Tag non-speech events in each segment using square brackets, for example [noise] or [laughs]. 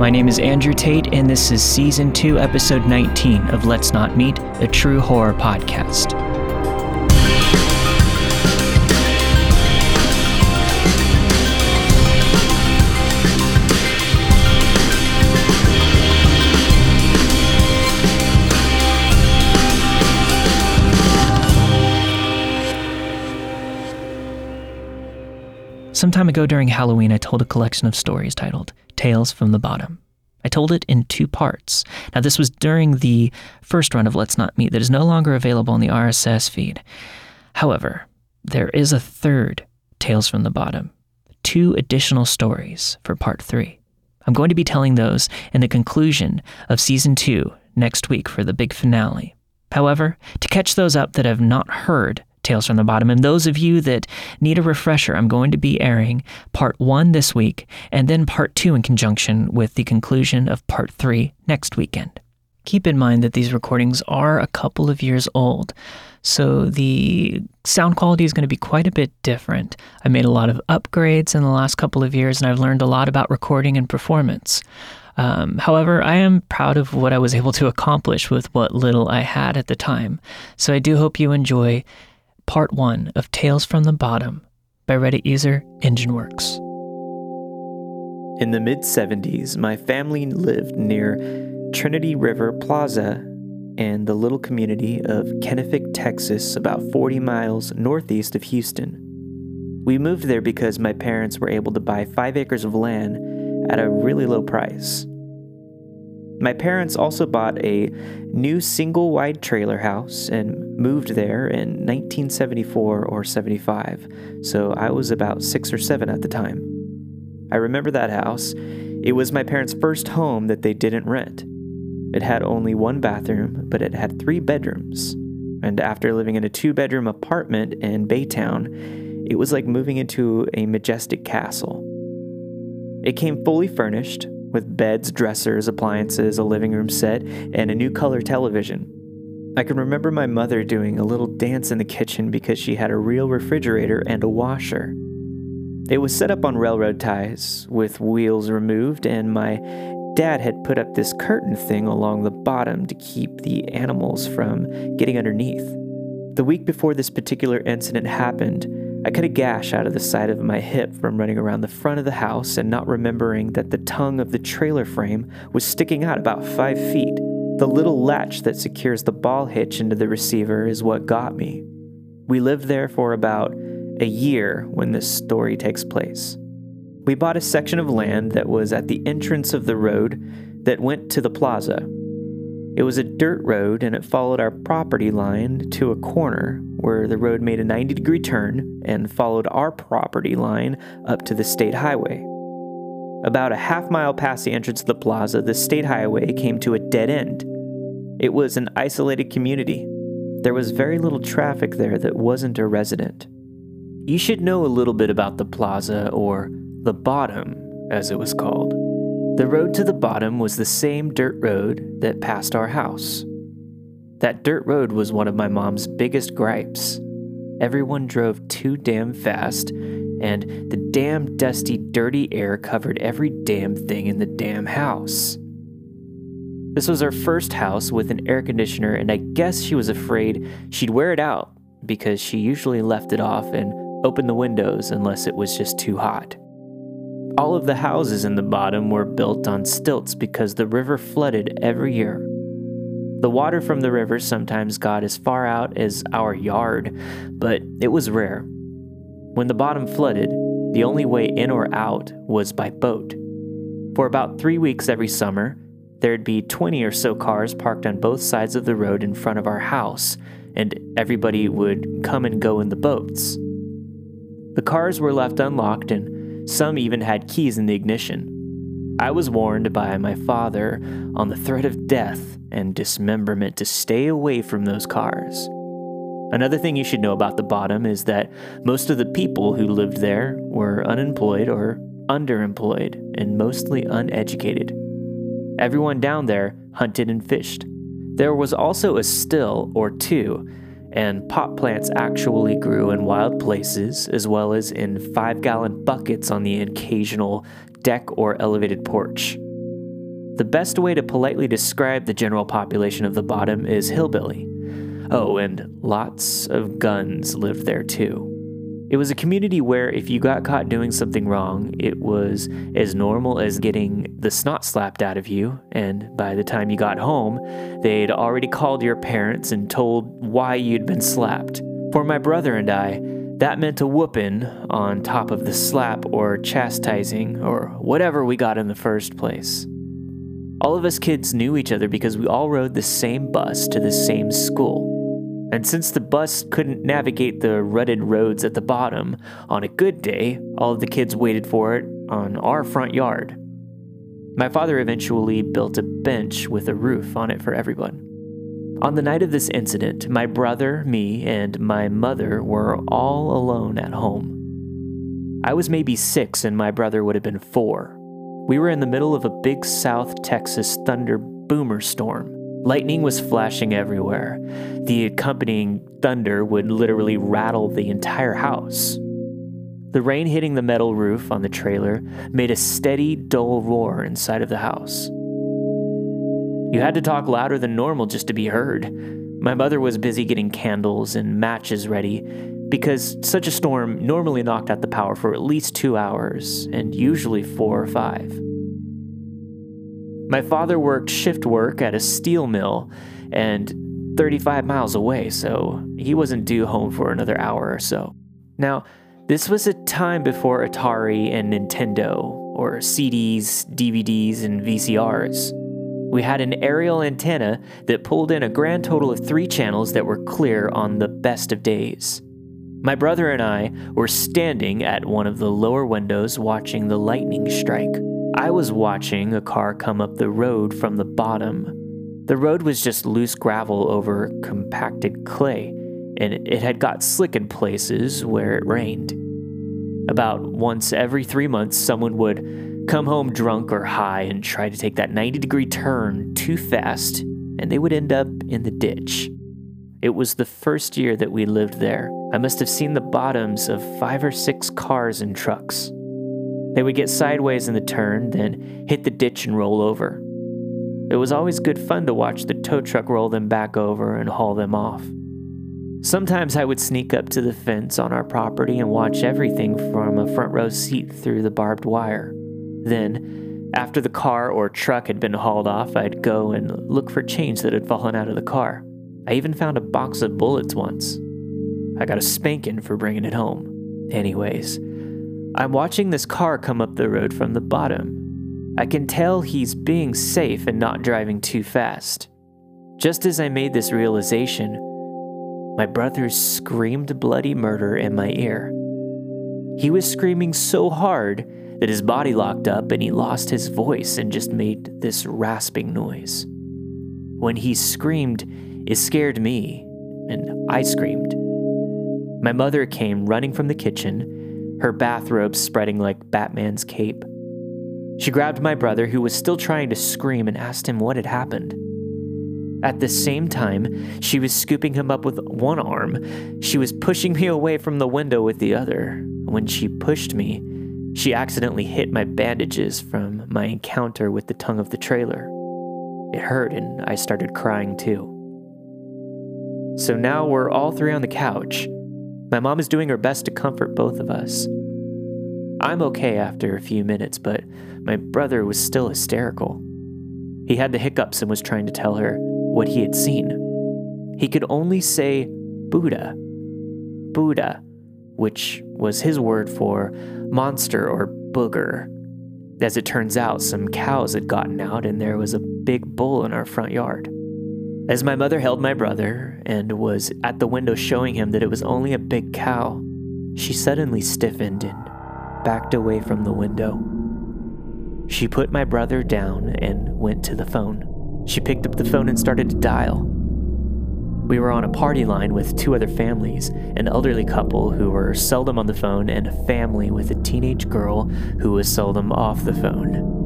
My name is Andrew Tate, and this is Season 2, Episode 19 of Let's Not Meet, a true horror podcast. Some time ago during Halloween, I told a collection of stories titled Tales from the Bottom. I told it in two parts. Now, this was during the first run of Let's Not Meet that is no longer available on the RSS feed. However, there is a third Tales from the Bottom, two additional stories for part three. I'm going to be telling those in the conclusion of season two next week for the big finale. However, to catch those up that have not heard Tales from the Bottom. And those of you that need a refresher, I'm going to be airing part one this week and then part two in conjunction with the conclusion of part three next weekend. Keep in mind that these recordings are a couple of years old, so the sound quality is going to be quite a bit different. I made a lot of upgrades in the last couple of years, and I've learned a lot about recording and performance. Um, however, I am proud of what I was able to accomplish with what little I had at the time. So I do hope you enjoy part one of Tales from the Bottom by Reddit user Injunwerks. In the mid 70s, my family lived near Trinity River Plaza and the little community of Kenefick, Texas, about 40 miles northeast of Houston. We moved there because my parents were able to buy five acres of land at a really low price. My parents also bought a new single wide trailer house and moved there in 1974 or 75, so I was about six or seven at the time. I remember that house. It was my parents' first home that they didn't rent. It had only one bathroom, but it had three bedrooms. And after living in a two bedroom apartment in Baytown, it was like moving into a majestic castle. It came fully furnished, with beds, dressers, appliances, a living room set, and a new color television. I can remember my mother doing a little dance in the kitchen because she had a real refrigerator and a washer. It was set up on railroad ties, with wheels removed, and my dad had put up this curtain thing along the bottom to keep the animals from getting underneath. The week before this particular incident happened, I cut a gash out of the side of my hip from running around the front of the house and not remembering that the tongue of the trailer frame was sticking out about five feet. The little latch that secures the ball hitch into the receiver is what got me. We lived there for about a year when this story takes place. We bought a section of land that was at the entrance of the road that went to the plaza. It was a dirt road and it followed our property line to a corner where the road made a 90 degree turn and followed our property line up to the state highway. About a half mile past the entrance of the plaza, the state highway came to a dead end. It was an isolated community. There was very little traffic there that wasn't a resident. You should know a little bit about the plaza, or the bottom, as it was called. The road to the bottom was the same dirt road that passed our house. That dirt road was one of my mom's biggest gripes. Everyone drove too damn fast, and the damn dusty, dirty air covered every damn thing in the damn house. This was our first house with an air conditioner, and I guess she was afraid she'd wear it out because she usually left it off and opened the windows unless it was just too hot. All of the houses in the bottom were built on stilts because the river flooded every year. The water from the river sometimes got as far out as our yard, but it was rare. When the bottom flooded, the only way in or out was by boat. For about three weeks every summer, there'd be 20 or so cars parked on both sides of the road in front of our house, and everybody would come and go in the boats. The cars were left unlocked, and some even had keys in the ignition. I was warned by my father on the threat of death and dismemberment to stay away from those cars. Another thing you should know about the bottom is that most of the people who lived there were unemployed or underemployed and mostly uneducated. Everyone down there hunted and fished. There was also a still or two, and pot plants actually grew in wild places as well as in five gallon buckets on the occasional deck or elevated porch. The best way to politely describe the general population of the bottom is hillbilly. Oh, and lots of guns lived there too. It was a community where if you got caught doing something wrong, it was as normal as getting the snot slapped out of you, and by the time you got home, they'd already called your parents and told why you'd been slapped. For my brother and I, that meant a whooping on top of the slap or chastising or whatever we got in the first place. All of us kids knew each other because we all rode the same bus to the same school. And since the bus couldn't navigate the rutted roads at the bottom, on a good day, all of the kids waited for it on our front yard. My father eventually built a bench with a roof on it for everyone. On the night of this incident, my brother, me, and my mother were all alone at home. I was maybe six and my brother would have been four. We were in the middle of a big South Texas thunder boomer storm. Lightning was flashing everywhere. The accompanying thunder would literally rattle the entire house. The rain hitting the metal roof on the trailer made a steady, dull roar inside of the house. You had to talk louder than normal just to be heard. My mother was busy getting candles and matches ready because such a storm normally knocked out the power for at least two hours, and usually four or five. My father worked shift work at a steel mill and 35 miles away, so he wasn't due home for another hour or so. Now, this was a time before Atari and Nintendo, or CDs, DVDs, and VCRs. We had an aerial antenna that pulled in a grand total of three channels that were clear on the best of days. My brother and I were standing at one of the lower windows watching the lightning strike. I was watching a car come up the road from the bottom. The road was just loose gravel over compacted clay, and it had got slick in places where it rained. About once every three months, someone would come home drunk or high and try to take that 90 degree turn too fast, and they would end up in the ditch. It was the first year that we lived there. I must have seen the bottoms of five or six cars and trucks. They would get sideways in the turn, then hit the ditch and roll over. It was always good fun to watch the tow truck roll them back over and haul them off. Sometimes I would sneak up to the fence on our property and watch everything from a front row seat through the barbed wire. Then, after the car or truck had been hauled off, I'd go and look for change that had fallen out of the car. I even found a box of bullets once. I got a spanking for bringing it home. Anyways, I'm watching this car come up the road from the bottom. I can tell he's being safe and not driving too fast. Just as I made this realization, my brother screamed bloody murder in my ear. He was screaming so hard that his body locked up and he lost his voice and just made this rasping noise. When he screamed, it scared me, and I screamed. My mother came running from the kitchen her bathrobe spreading like Batman's cape. She grabbed my brother, who was still trying to scream, and asked him what had happened. At the same time, she was scooping him up with one arm. She was pushing me away from the window with the other. When she pushed me, she accidentally hit my bandages from my encounter with the tongue of the trailer. It hurt, and I started crying too. So now we're all three on the couch. My mom is doing her best to comfort both of us. I'm okay after a few minutes, but my brother was still hysterical. He had the hiccups and was trying to tell her what he had seen. He could only say Buddha, Buddha, which was his word for monster or booger. As it turns out, some cows had gotten out and there was a big bull in our front yard. As my mother held my brother and was at the window showing him that it was only a big cow, she suddenly stiffened and backed away from the window. She put my brother down and went to the phone. She picked up the phone and started to dial. We were on a party line with two other families an elderly couple who were seldom on the phone, and a family with a teenage girl who was seldom off the phone.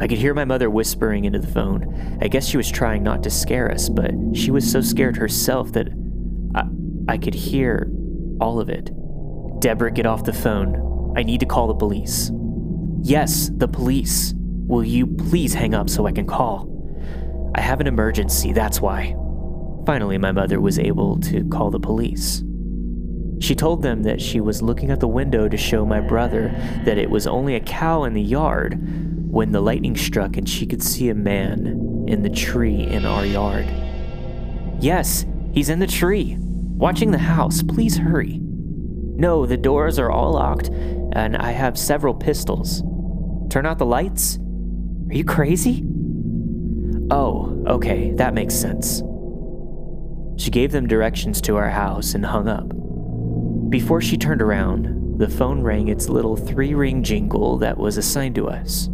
I could hear my mother whispering into the phone. I guess she was trying not to scare us, but she was so scared herself that I, I could hear all of it. Deborah, get off the phone. I need to call the police. Yes, the police. Will you please hang up so I can call? I have an emergency, that's why. Finally, my mother was able to call the police. She told them that she was looking out the window to show my brother that it was only a cow in the yard when the lightning struck and she could see a man in the tree in our yard. Yes, he's in the tree, watching the house. Please hurry. No, the doors are all locked, and I have several pistols. Turn out the lights? Are you crazy? Oh, okay, that makes sense. She gave them directions to our house and hung up. Before she turned around, the phone rang its little three ring jingle that was assigned to us.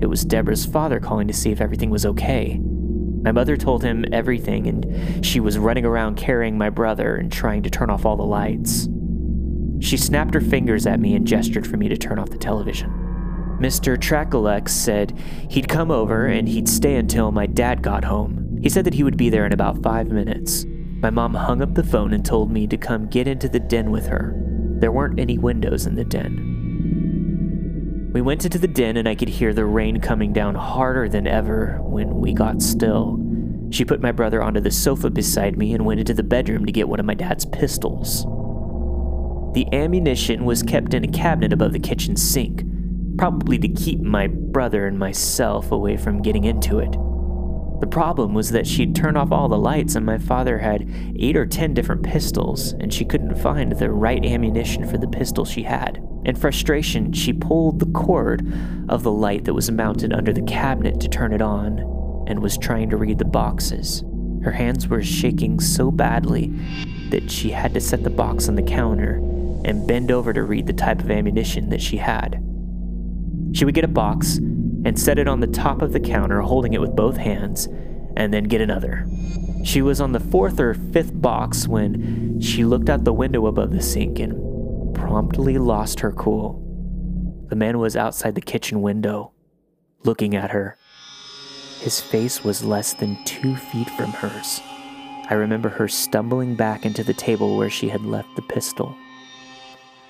It was Deborah's father calling to see if everything was okay. My mother told him everything, and she was running around carrying my brother and trying to turn off all the lights. She snapped her fingers at me and gestured for me to turn off the television. Mr. Trakalek said he'd come over and he'd stay until my dad got home. He said that he would be there in about five minutes. My mom hung up the phone and told me to come get into the den with her. There weren't any windows in the den. We went into the den and I could hear the rain coming down harder than ever when we got still. She put my brother onto the sofa beside me and went into the bedroom to get one of my dad's pistols. The ammunition was kept in a cabinet above the kitchen sink, probably to keep my brother and myself away from getting into it. The problem was that she'd turned off all the lights, and my father had eight or ten different pistols, and she couldn't find the right ammunition for the pistol she had. In frustration, she pulled the cord of the light that was mounted under the cabinet to turn it on and was trying to read the boxes. Her hands were shaking so badly that she had to set the box on the counter and bend over to read the type of ammunition that she had. She would get a box and set it on the top of the counter, holding it with both hands, and then get another. She was on the fourth or fifth box when she looked out the window above the sink and promptly lost her cool. The man was outside the kitchen window, looking at her. His face was less than two feet from hers. I remember her stumbling back into the table where she had left the pistol.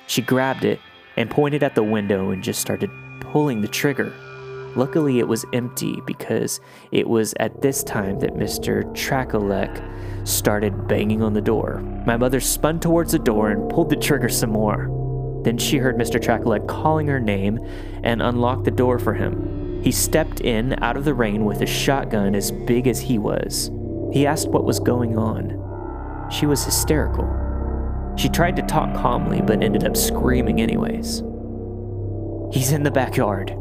She grabbed it and pointed at the window and just started pulling the trigger. Luckily, it was empty because it was at this time that Mr. Trakalek started banging on the door. My mother spun towards the door and pulled the trigger some more. Then she heard Mr. Trakalek calling her name and unlocked the door for him. He stepped in out of the rain with a shotgun as big as he was. He asked what was going on. She was hysterical. She tried to talk calmly, but ended up screaming anyways. He's in the backyard.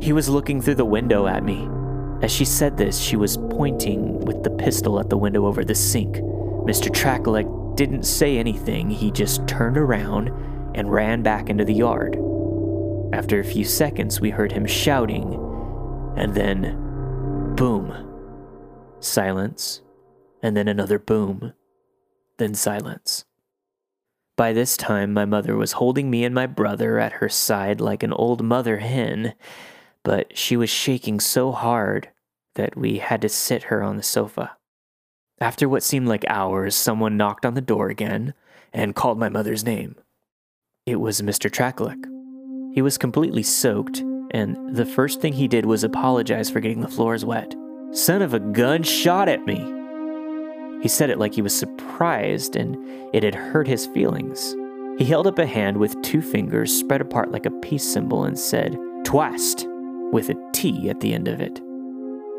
He was looking through the window at me. As she said this, she was pointing with the pistol at the window over the sink. Mr. Trakalek didn't say anything, he just turned around and ran back into the yard. After a few seconds, we heard him shouting, and then boom. Silence, and then another boom, then silence. By this time, my mother was holding me and my brother at her side like an old mother hen, but she was shaking so hard that we had to sit her on the sofa. After what seemed like hours, someone knocked on the door again and called my mother's name. It was Mr. Trakalek. He was completely soaked, and the first thing he did was apologize for getting the floors wet. Son of a gun shot at me. He said it like he was surprised and it had hurt his feelings. He held up a hand with two fingers spread apart like a peace symbol and said, Twast with a T at the end of it.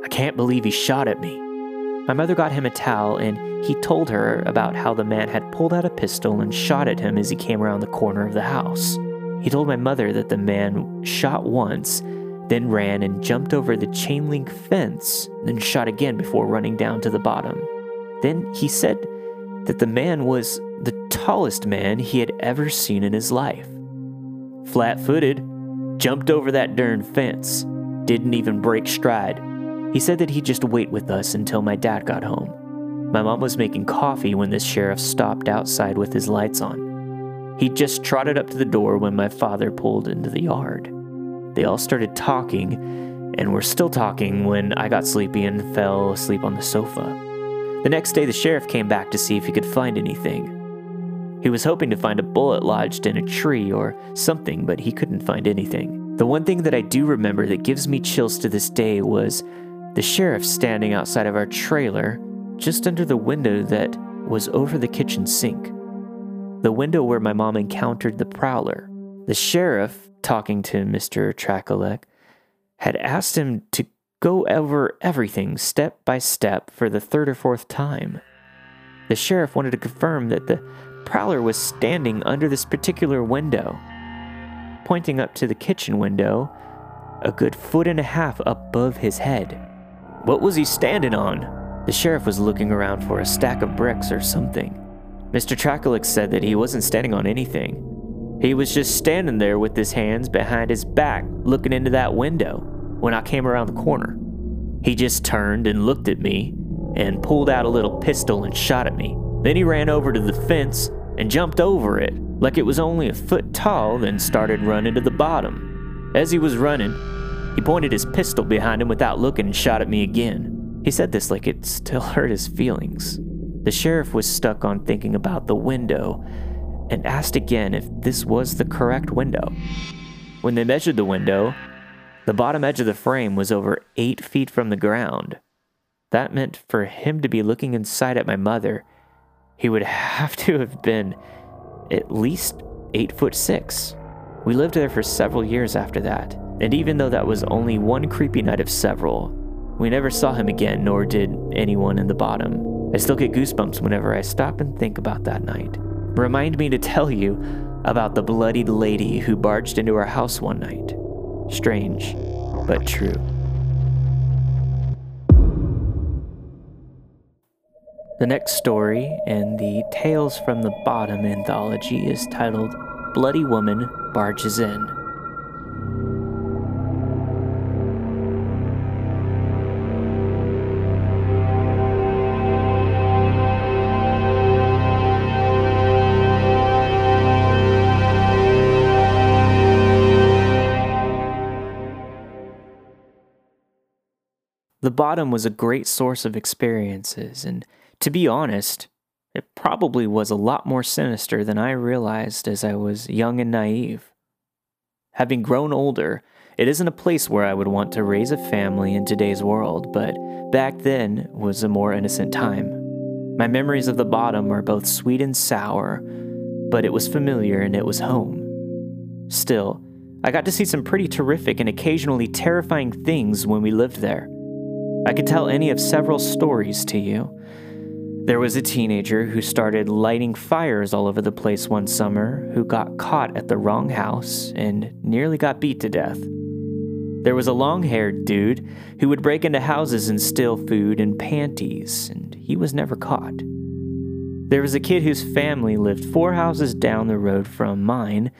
I can't believe he shot at me. My mother got him a towel and he told her about how the man had pulled out a pistol and shot at him as he came around the corner of the house. He told my mother that the man shot once, then ran and jumped over the chain link fence, then shot again before running down to the bottom. Then he said that the man was the tallest man he had ever seen in his life. Flat footed, jumped over that darn fence, didn't even break stride. He said that he'd just wait with us until my dad got home. My mom was making coffee when this sheriff stopped outside with his lights on. He just trotted up to the door when my father pulled into the yard. They all started talking, and were still talking when I got sleepy and fell asleep on the sofa. The next day, the sheriff came back to see if he could find anything. He was hoping to find a bullet lodged in a tree or something, but he couldn't find anything. The one thing that I do remember that gives me chills to this day was the sheriff standing outside of our trailer just under the window that was over the kitchen sink. The window where my mom encountered the prowler. The sheriff, talking to Mr. Trakalek, had asked him to go over everything step by step for the third or fourth time. The sheriff wanted to confirm that the prowler was standing under this particular window, pointing up to the kitchen window, a good foot and a half above his head. What was he standing on? The sheriff was looking around for a stack of bricks or something. Mr. Trakalek said that he wasn't standing on anything. He was just standing there with his hands behind his back, looking into that window when I came around the corner. He just turned and looked at me and pulled out a little pistol and shot at me. Then he ran over to the fence and jumped over it like it was only a foot tall, then started running to the bottom. As he was running, he pointed his pistol behind him without looking and shot at me again. He said this like it still [laughs] hurt his feelings. The sheriff was stuck on thinking about the window and asked again if this was the correct window. When they measured the window, the bottom edge of the frame was over eight feet from the ground. That meant for him to be looking inside at my mother, he would have to have been at least eight foot six. We lived there for several years after that, and even though that was only one creepy night of several, we never saw him again, nor did anyone in the bottom. I still get goosebumps whenever I stop and think about that night. Remind me to tell you about the bloodied lady who barged into our house one night. Strange, but true. The next story in the Tales from the Bottom anthology is titled Bloody Woman Barges In. The bottom was a great source of experiences and to be honest, it probably was a lot more sinister than I realized as I was young and naive. Having grown older, it isn't a place where I would want to raise a family in today's world, but back then was a more innocent time. My memories of the bottom are both sweet and sour, but it was familiar and it was home. Still, I got to see some pretty terrific and occasionally terrifying things when we lived there. I could tell any of several stories to you, there was a teenager who started lighting fires all over the place one summer who got caught at the wrong house and nearly got beat to death. There was a long haired dude who would break into houses and steal food and panties, and he was never caught. There was a kid whose family lived four houses down the road from mine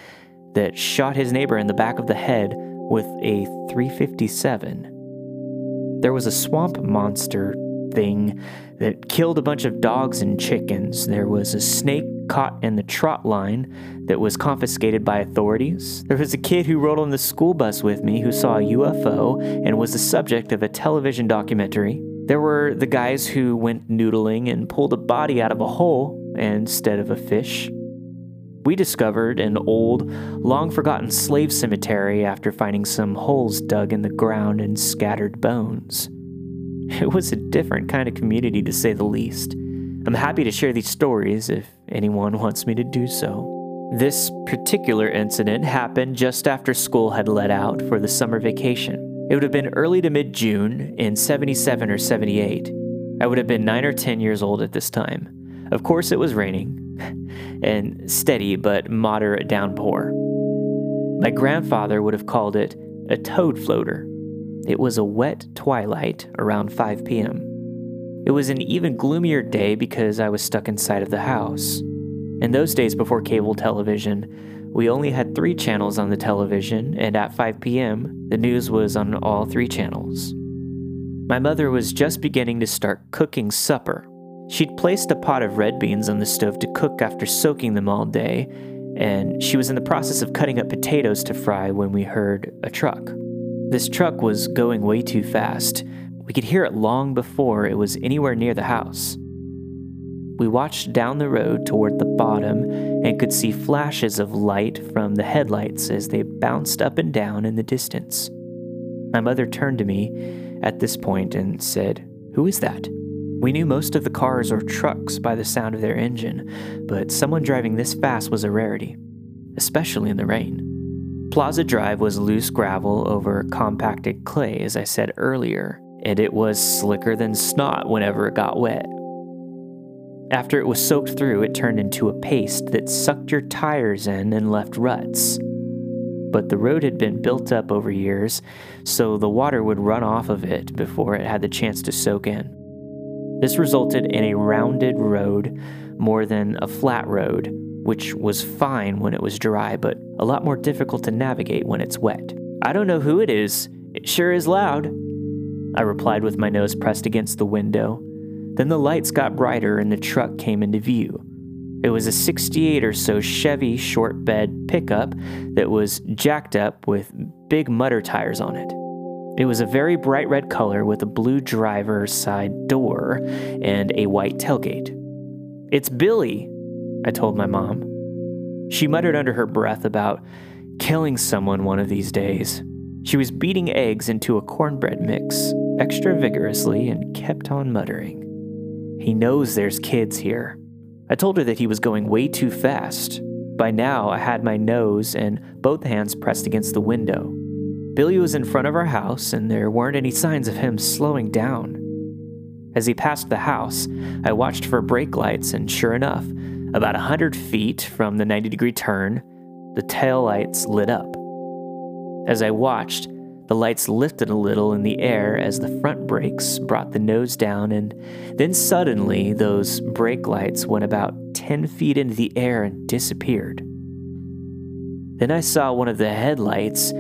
that shot his neighbor in the back of the head with a 357. There was a swamp monster thing that killed a bunch of dogs and chickens. There was a snake caught in the trot line that was confiscated by authorities. There was a kid who rode on the school bus with me who saw a UFO and was the subject of a television documentary. There were the guys who went noodling and pulled a body out of a hole instead of a fish. We discovered an old, long forgotten slave cemetery after finding some holes dug in the ground and scattered bones. [laughs] It was a different kind of community to say the least. I'm happy to share these stories if anyone wants me to do so. This particular incident happened just after school had let out for the summer vacation. It would have been early to mid June in 77 or 78. I would have been 9 or 10 years old at this time. Of course, it was raining, [laughs] and steady but moderate downpour. My grandfather would have called it a toad floater. It was a wet twilight around 5 p.m. It was an even gloomier day because I was stuck inside of the house. In those days before cable television, we only had three channels on the television, and at 5 p.m., the news was on all three channels. My mother was just beginning to start cooking supper. She'd placed a pot of red beans on the stove to cook after soaking them all day, and she was in the process of cutting up potatoes to fry when we heard a truck. This truck was going way too fast. We could hear it long before it was anywhere near the house. We watched down the road toward the bottom and could see flashes of light from the headlights as they bounced up and down in the distance. My mother turned to me at this point and said, Who is that? We knew most of the cars or trucks by the sound of their engine, but someone driving this fast was a rarity, especially in the rain. Plaza Drive was loose gravel over compacted clay, as I said earlier, and it was slicker than snot whenever it got wet. After it was soaked through, it turned into a paste that sucked your tires in and left ruts. But the road had been built up over years, so the water would run off of it before it had the chance to soak in. This resulted in a rounded road more than a flat road, which was fine when it was dry, but a lot more difficult to navigate when it's wet. I don't know who it is. It sure is loud. I replied with my nose pressed against the window. Then the lights got brighter and the truck came into view. It was a 68 or so Chevy short bed pickup that was jacked up with big mudder tires on it. It was a very bright red color with a blue driver's side door and a white tailgate. It's Billy, I told my mom. She muttered under her breath about killing someone one of these days. She was beating eggs into a cornbread mix extra vigorously and kept on muttering. He knows there's kids here. I told her that he was going way too fast. By now, I had my nose and both hands pressed against the window. Billy was in front of our house, and there weren't any signs of him slowing down. As he passed the house, I watched for brake lights, and sure enough, about a hundred feet from the 90 degree turn, the tail lights lit up. As I watched, the lights lifted a little in the air as the front brakes brought the nose down, and then suddenly those brake lights went about 10 feet into the air and disappeared. Then I saw one of the headlights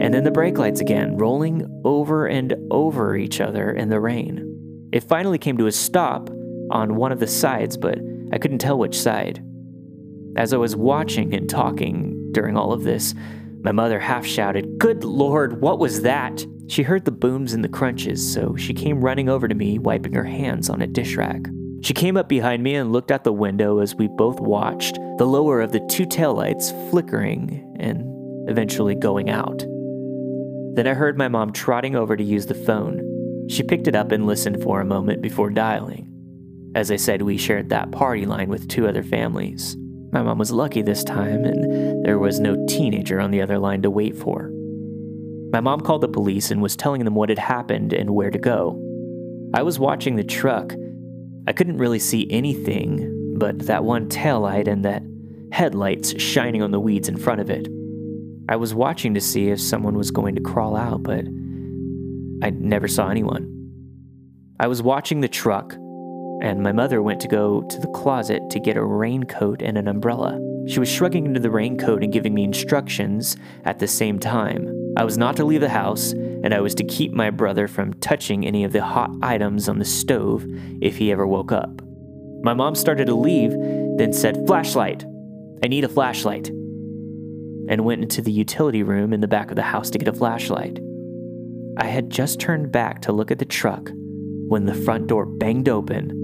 and then the brake lights again, rolling over and over each other in the rain. It finally came to a stop on one of the sides, but I couldn't tell which side. As I was watching and talking during all of this, my mother half shouted, Good Lord, what was that? She heard the booms and the crunches, so she came running over to me, wiping her hands on a dish rag. She came up behind me and looked out the window as we both watched the lower of the two taillights flickering and eventually going out. Then I heard my mom trotting over to use the phone. She picked it up and listened for a moment before dialing. As I said, we shared that party line with two other families. My mom was lucky this time, and there was no teenager on the other line to wait for. My mom called the police and was telling them what had happened and where to go. I was watching the truck. I couldn't really see anything but that one taillight and that headlights shining on the weeds in front of it. I was watching to see if someone was going to crawl out, but I never saw anyone. I was watching the truck and my mother went to go to the closet to get a raincoat and an umbrella. She was shrugging into the raincoat and giving me instructions at the same time. I was not to leave the house, and I was to keep my brother from touching any of the hot items on the stove if he ever woke up. My mom started to leave, then said, Flashlight! I need a flashlight. And went into the utility room in the back of the house to get a flashlight. I had just turned back to look at the truck when the front door banged open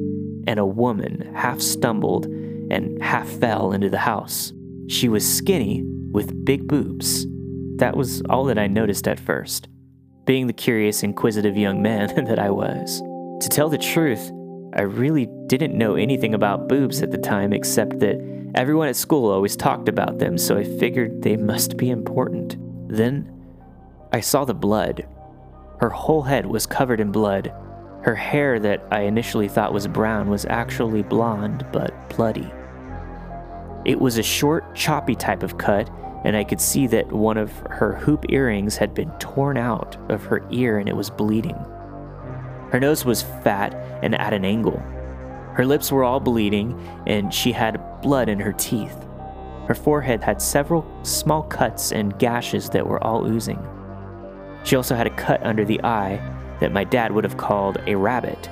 and a woman half stumbled and half fell into the house. She was skinny with big boobs. That was all that I noticed at first, being the curious, inquisitive young man [laughs] that I was. To tell the truth, I really didn't know anything about boobs at the time except that everyone at school always talked about them, so I figured they must be important. Then I saw the blood. Her whole head was covered in blood, her hair that I initially thought was brown was actually blonde but bloody. It was a short, choppy type of cut, and I could see that one of her hoop earrings had been torn out of her ear and it was bleeding. Her nose was fat and at an angle. Her lips were all bleeding, and she had blood in her teeth. Her forehead had several small cuts and gashes that were all oozing. She also had a cut under the eye that my dad would have called a rabbit.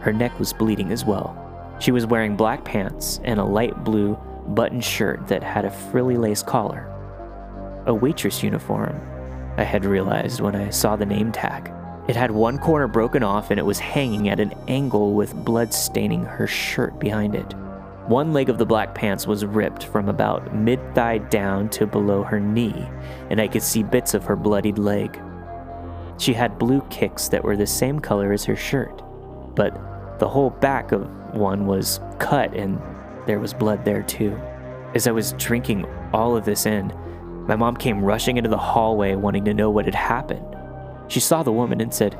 Her neck was bleeding as well. She was wearing black pants and a light blue button shirt that had a frilly lace collar. A waitress uniform, I had realized when I saw the name tag. It had one corner broken off and it was hanging at an angle with blood staining her shirt behind it. One leg of the black pants was ripped from about mid thigh down to below her knee, and I could see bits of her bloodied leg. She had blue kicks that were the same color as her shirt, but the whole back of one was cut and there was blood there too. As I was drinking all of this in, my mom came rushing into the hallway wanting to know what had happened. She saw the woman and said,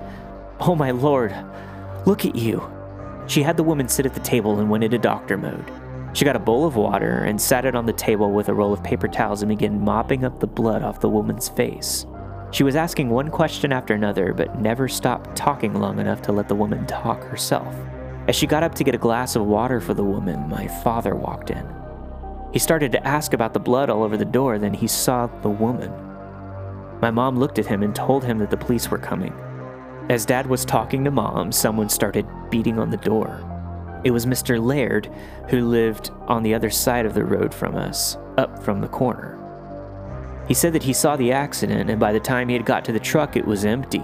Oh my lord, look at you. She had the woman sit at the table and went into doctor mode. She got a bowl of water and sat it on the table with a roll of paper towels and began mopping up the blood off the woman's face. She was asking one question after another, but never stopped talking long enough to let the woman talk herself. As she got up to get a glass of water for the woman, my father walked in. He started to ask about the blood all over the door, then he saw the woman. My mom looked at him and told him that the police were coming. As dad was talking to mom, someone started beating on the door. It was Mr. Laird, who lived on the other side of the road from us, up from the corner. He said that he saw the accident, and by the time he had got to the truck, it was empty.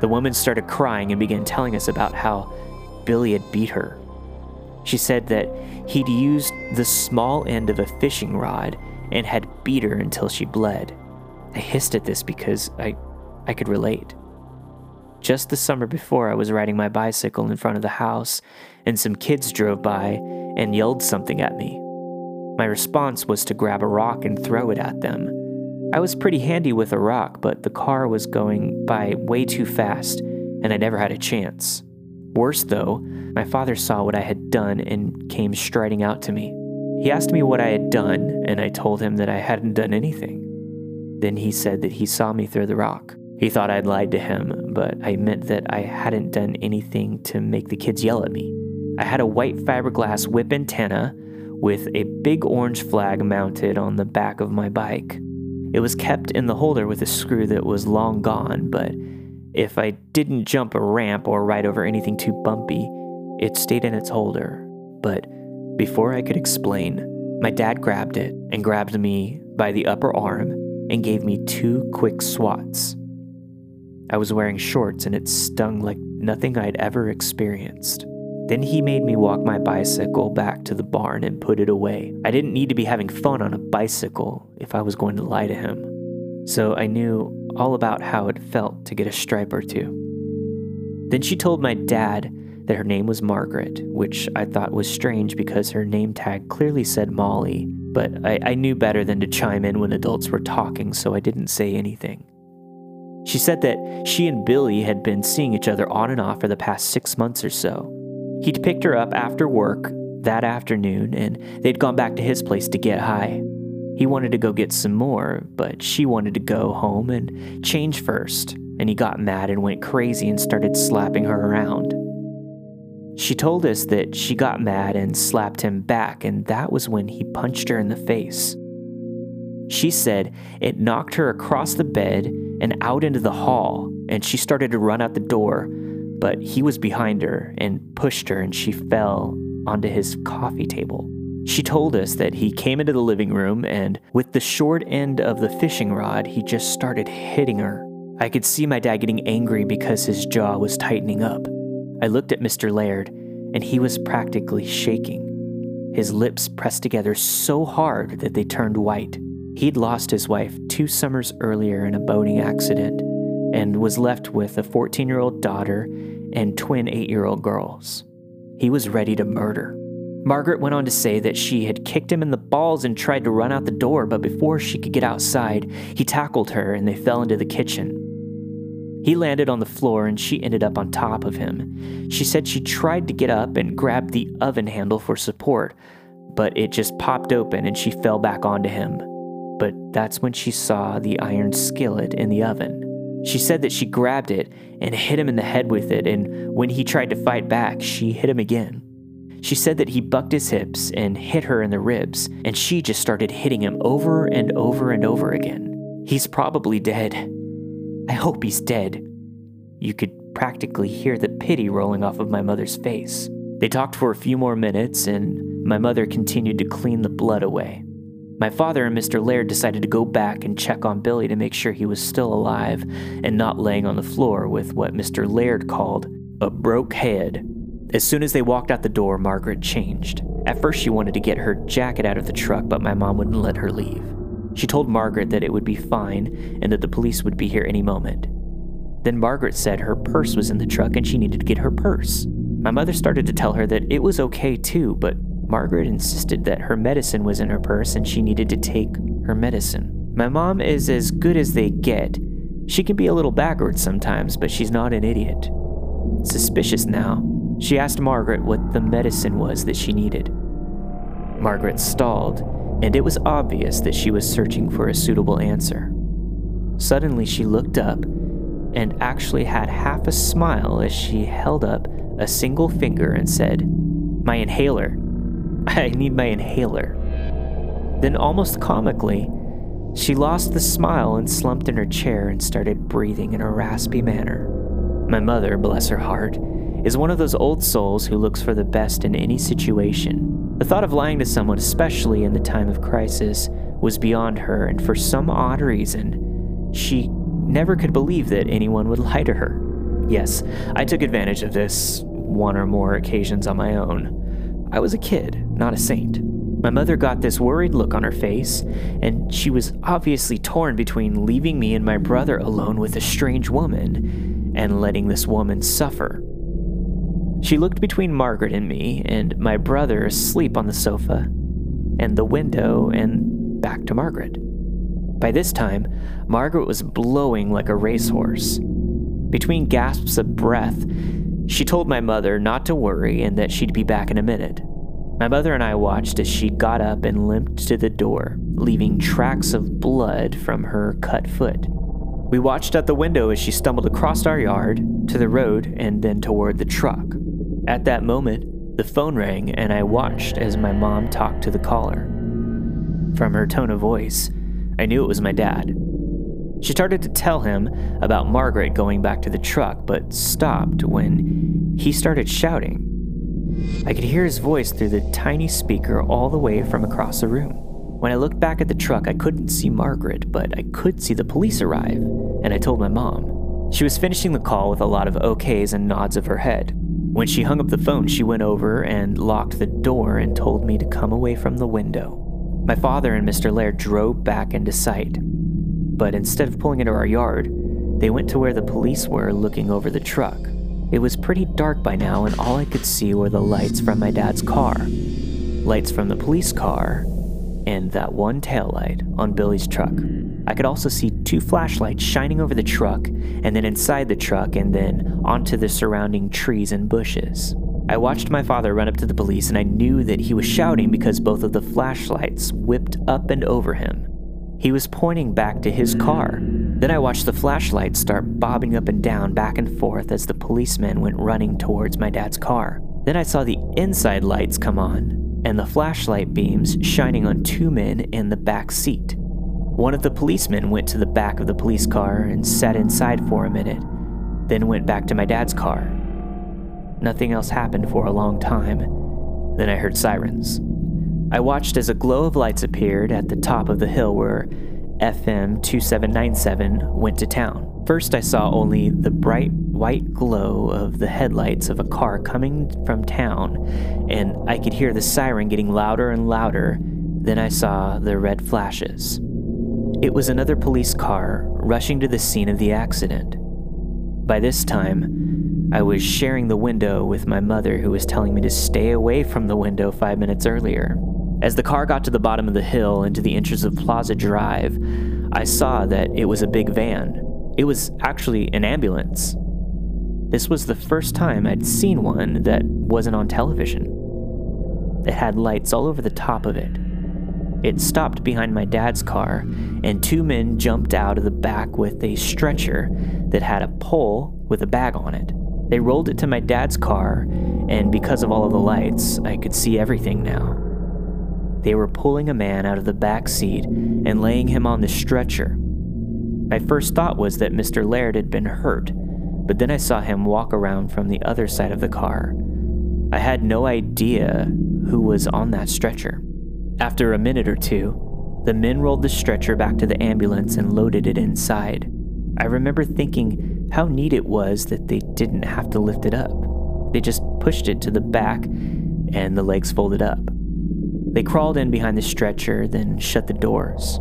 The woman started crying and began telling us about how Billy had beat her. She said that he'd used the small end of a fishing rod and had beat her until she bled. I hissed at this because I, I could relate. Just the summer before, I was riding my bicycle in front of the house, and some kids drove by and yelled something at me. My response was to grab a rock and throw it at them. I was pretty handy with a rock, but the car was going by way too fast, and I never had a chance. Worse, though, my father saw what I had done and came striding out to me. He asked me what I had done, and I told him that I hadn't done anything. Then he said that he saw me throw the rock. He thought I'd lied to him, but I meant that I hadn't done anything to make the kids yell at me. I had a white fiberglass whip antenna with a big orange flag mounted on the back of my bike. It was kept in the holder with a screw that was long gone, but if I didn't jump a ramp or ride over anything too bumpy, it stayed in its holder. But before I could explain, my dad grabbed it and grabbed me by the upper arm and gave me two quick swats. I was wearing shorts and it stung like nothing I'd ever experienced. Then he made me walk my bicycle back to the barn and put it away. I didn't need to be having fun on a bicycle if I was going to lie to him. So I knew all about how it felt to get a stripe or two. Then she told my dad that her name was Margaret, which I thought was strange because her name tag clearly said Molly, but I, I knew better than to chime in when adults were talking, so I didn't say anything. She said that she and Billy had been seeing each other on and off for the past six months or so. He'd picked her up after work that afternoon, and they'd gone back to his place to get high. He wanted to go get some more, but she wanted to go home and change first, and he got mad and went crazy and started slapping her around. She told us that she got mad and slapped him back, and that was when he punched her in the face. She said it knocked her across the bed and out into the hall, and she started to run out the door, but he was behind her and pushed her, and she fell onto his coffee table. She told us that he came into the living room and, with the short end of the fishing rod, he just started hitting her. I could see my dad getting angry because his jaw was tightening up. I looked at Mr. Laird, and he was practically shaking. His lips pressed together so hard that they turned white. He'd lost his wife two summers earlier in a boating accident and was left with a 14 year old daughter and twin 8 year old girls. He was ready to murder. Margaret went on to say that she had kicked him in the balls and tried to run out the door, but before she could get outside, he tackled her and they fell into the kitchen. He landed on the floor and she ended up on top of him. She said she tried to get up and grab the oven handle for support, but it just popped open and she fell back onto him but that's when she saw the iron skillet in the oven. She said that she grabbed it and hit him in the head with it, and when he tried to fight back, she hit him again. She said that he bucked his hips and hit her in the ribs, and she just started hitting him over and over and over again. He's probably dead. I hope he's dead. You could practically hear the pity rolling off of my mother's face. They talked for a few more minutes, and my mother continued to clean the blood away. My father and Mr. Laird decided to go back and check on Billy to make sure he was still alive and not laying on the floor with what Mr. Laird called a broke head. As soon as they walked out the door, Margaret changed. At first, she wanted to get her jacket out of the truck, but my mom wouldn't let her leave. She told Margaret that it would be fine and that the police would be here any moment. Then Margaret said her purse was in the truck and she needed to get her purse. My mother started to tell her that it was okay too, but Margaret insisted that her medicine was in her purse and she needed to take her medicine. My mom is as good as they get. She can be a little backwards sometimes, but she's not an idiot. Suspicious now, she asked Margaret what the medicine was that she needed. Margaret stalled, and it was obvious that she was searching for a suitable answer. Suddenly, she looked up and actually had half a smile as she held up a single finger and said, My inhaler. [laughs] I need my inhaler. Then, almost comically, she lost the smile and slumped in her chair and started breathing in a raspy manner. My mother, bless her heart, is one of those old souls who looks for the best in any situation. The thought of lying to someone, especially in the time of crisis, was beyond her, and for some odd reason, she never could believe that anyone would [laughs] lie to her. Yes, I took advantage of this one or more occasions on my own. I was a kid, not a saint. My mother got this worried look on her face, and she was obviously torn between leaving me and my brother alone with a strange woman and letting this woman suffer. She looked between Margaret and me, and my brother asleep on the sofa, and the window, and back to Margaret. By this time, Margaret was blowing like a racehorse. Between gasps of breath, she told my mother not to worry and that she'd be back in a minute. My mother and I watched as she got up and limped to the door, leaving tracks of blood from her cut foot. We watched out the window as she stumbled across our yard, to the road, and then toward the truck. At that moment, the phone rang, and I watched as my mom talked to the caller. From her tone of voice, I knew it was my dad. She started to tell him about Margaret going back to the truck, but stopped when he started shouting. I could hear his voice through the tiny speaker all the way from across the room. When I looked back at the truck, I couldn't see Margaret, but I could see the police arrive, and I told my mom. She was finishing the call with a lot of okays and nods of her head. When she hung up the phone, she went over and locked the door and told me to come away from the window. My father and Mr. Laird drove back into sight but instead of pulling into our yard, they went to where the police were looking over the truck. It was pretty dark by now, and all I could see were the lights from my dad's car, lights from the police car, and that one taillight on Billy's truck. I could also see two flashlights shining over the truck, and then inside the truck, and then onto the surrounding trees and bushes. I watched my father run up to the police, and I knew that he was shouting because both of the flashlights whipped up and over him. He was pointing back to his car. Then I watched the flashlight start bobbing up and down, back and forth as the policeman went running towards my dad's car. Then I saw the inside lights come on, and the flashlight beams shining on two men in the back seat. One of the policemen went to the back of the police car and sat inside for a minute, then went back to my dad's car. Nothing else happened for a long time. Then I heard sirens. I watched as a glow of lights appeared at the top of the hill where FM 2797 went to town. First, I saw only the bright white glow of the headlights of a car coming from town, and I could hear the siren getting louder and louder. Then I saw the red flashes. It was another police car rushing to the scene of the accident. By this time, I was sharing the window with my mother, who was telling me to stay away from the window five minutes earlier. As the car got to the bottom of the hill into the entrance of Plaza Drive, I saw that it was a big van. It was actually an ambulance. This was the first time I'd seen one that wasn't on television. It had lights all over the top of it. It stopped behind my dad's car, and two men jumped out of the back with a stretcher that had a pole with a bag on it. They rolled it to my dad's car, and because of all of the lights, I could see everything now. They were pulling a man out of the back seat and laying him on the stretcher. My first thought was that Mr. Laird had been hurt, but then I saw him walk around from the other side of the car. I had no idea who was on that stretcher. After a minute or two, The men rolled the stretcher back to the ambulance and loaded it inside. I remember thinking how neat it was that they didn't have to lift it up. They just pushed it to the back and the legs folded up. They crawled in behind the stretcher, then shut the doors.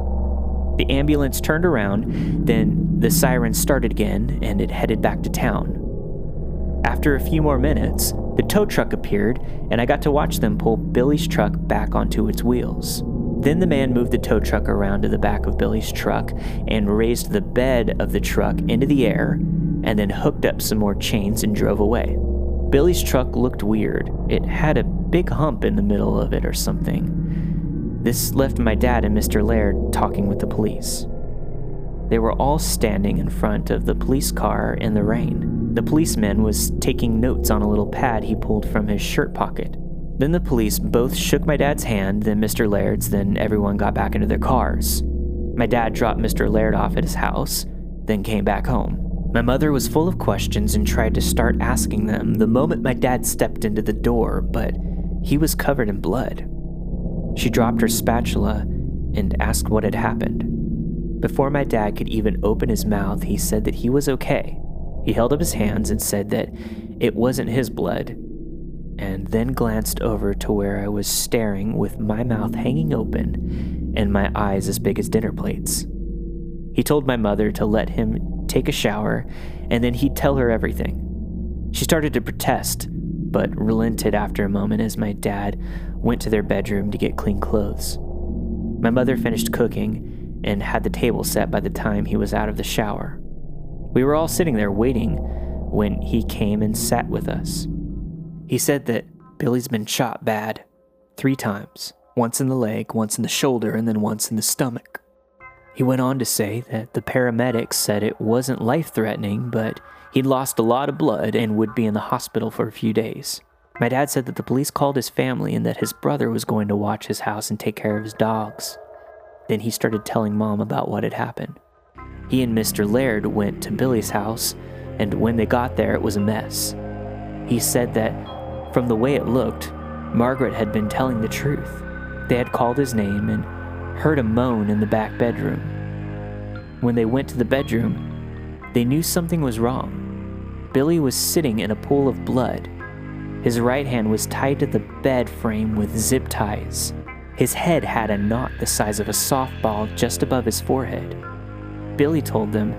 The ambulance turned around, then the siren started again and it headed back to town. After a few more minutes, the tow truck appeared, and I got to watch them pull Billy's truck back onto its wheels. Then the man moved the tow truck around to the back of Billy's truck and raised the bed of the truck into the air, and then hooked up some more chains and drove away. Billy's truck looked weird. It had a big hump in the middle of it or something. This left my dad and Mr. Laird talking with the police. They were all standing in front of the police car in the rain. The policeman was taking notes on a little pad he pulled from his shirt pocket. Then the police both shook my dad's hand, then Mr. Laird's, then everyone got back into their cars. My dad dropped Mr. Laird off at his house, then came back home. My mother was full of questions and tried to start asking them the moment my dad stepped into the door, but he was covered in blood. She dropped her spatula and asked what had happened. Before my dad could even open his mouth, he said that he was okay. He held up his hands and said that it wasn't his blood, and then glanced over to where I was staring with my mouth hanging open and my eyes as big as dinner plates. He told my mother to let him take a shower and then he'd tell her everything. She started to protest, but relented after a moment as my dad went to their bedroom to get clean clothes. My mother finished cooking and had the table set by the time he was out of the shower. We were all sitting there waiting when he came and sat with us. He said that Billy's been shot bad three times once in the leg, once in the shoulder, and then once in the stomach. He went on to say that the paramedics said it wasn't life threatening, but he'd lost a lot of blood and would be in the hospital for a few days. My dad said that the police called his family and that his brother was going to watch his house and take care of his dogs. Then he started telling mom about what had happened. He and Mr. Laird went to Billy's house, and when they got there, it was a mess. He said that from the way it looked, Margaret had been telling the truth. They had called his name and heard a moan in the back bedroom. When they went to the bedroom, they knew something was wrong. Billy was sitting in a pool of blood. His right hand was tied to the bed frame with zip ties. His head had a knot the size of a softball just above his forehead. Billy told them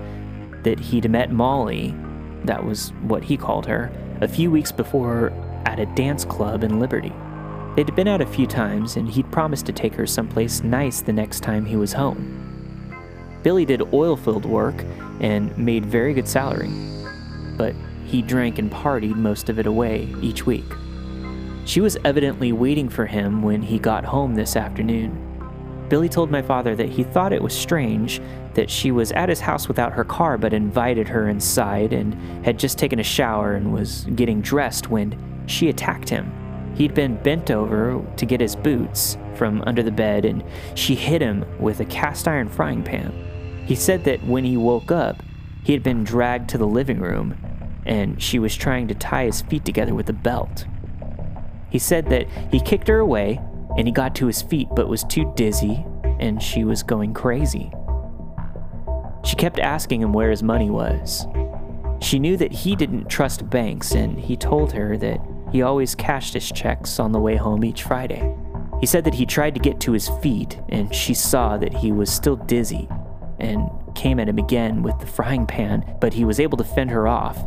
that he'd met Molly, that was what he called her, a few weeks before at a dance club in Liberty. They'd been out a few times, and he'd promised to take her someplace nice the next time he was home. Billy did oil field work and made very good salary, but he drank and partied most of it away each week. She was evidently waiting for him when he got home this afternoon. Billy told my father that he thought it was strange that she was at his house without her car but invited her inside and had just taken a shower and was getting dressed when she attacked him. He'd been bent over to get his boots from under the bed, and she hit him with a cast iron frying pan. He said that when he woke up, he had been dragged to the living room, and she was trying to tie his feet together with a belt. He said that he kicked her away, and he got to his feet but was too dizzy, and she was going crazy. She kept asking him where his money was. She knew that he didn't trust banks, and he told her that he always cashed his checks on the way home each Friday. He said that he tried to get to his feet, and she saw that he was still dizzy and came at him again with the frying pan, but he was able to fend her off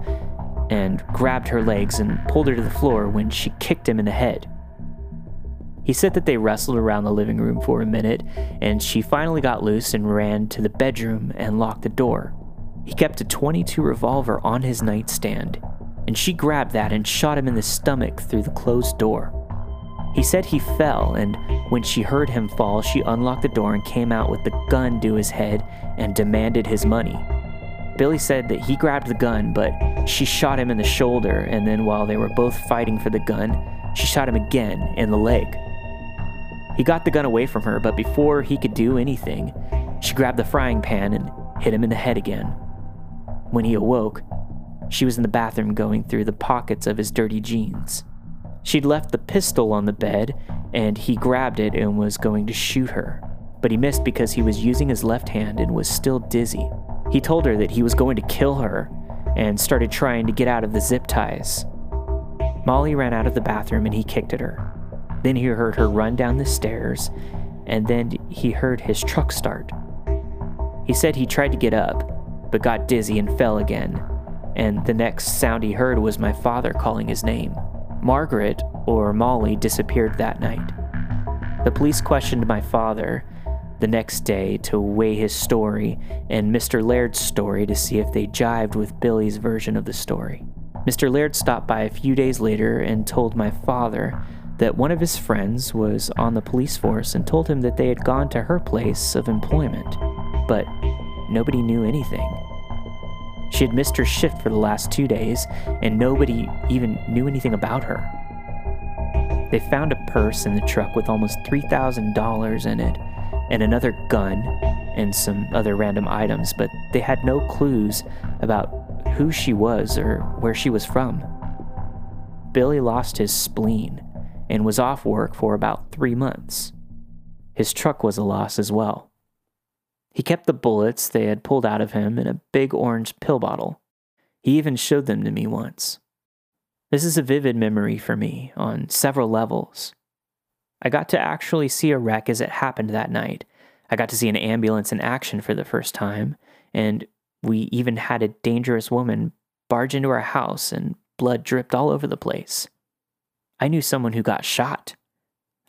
and grabbed her legs and pulled her to the floor when she kicked him in the head. He said that they wrestled around the living room for a minute, and she finally got loose and ran to the bedroom and locked the door. He kept a 22 revolver on his nightstand, and she grabbed that and shot him in the stomach through the closed door. He said he fell, and when she heard him fall, she unlocked the door and came out with the gun to his head and demanded his money. Billy said that he grabbed the gun, but she shot him in the shoulder, and then while they were both fighting for the gun, she shot him again in the leg. He got the gun away from her, but before he could do anything, she grabbed the frying pan and hit him in the head again. When he awoke, she was in the bathroom going through the pockets of his dirty jeans. She'd left the pistol on the bed, and he grabbed it and was going to shoot her. but he missed because he was using his left hand and was still dizzy. He told her that he was going to kill her and started trying to get out of the zip ties. Molly ran out of the bathroom and he kicked at her. Then he heard her run down the stairs, and then he heard his truck start. He said he tried to get up, but got dizzy and fell again, and the next sound he heard was my father calling his name. Margaret, or Molly, disappeared that night. The police questioned my father the next day to weigh his story and Mr. Laird's story to see if they jived with Billy's version of the story. Mr. Laird stopped by a few days later and told my father that one of his friends was on the police force and told him that they had gone to her place of employment, but nobody knew anything. She had missed her shift for the last two days, and nobody even knew anything about her. They found a purse in the truck with almost $3,000 in it, and another gun, and some other random items, but they had no clues about who she was or where she was from. Billy lost his spleen and was off work for about three months. His truck was a loss as well. He kept the bullets they had pulled out of him in a big orange pill bottle. He even showed them to me once. This is a vivid memory for me on several levels. I got to actually see a wreck as it happened that night. I got to see an ambulance in action for the first time, and we even had a dangerous woman barge into our house and blood dripped all over the place. I knew someone who got shot.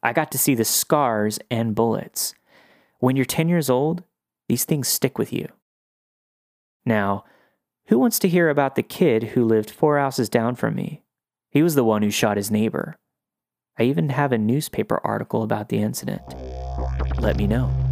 I got to see the scars and bullets. When you're 10 years old, these things stick with you. Now, who wants to hear about the kid who lived four houses down from me? He was the one who shot his neighbor. I even have a newspaper article about the incident. Let me know.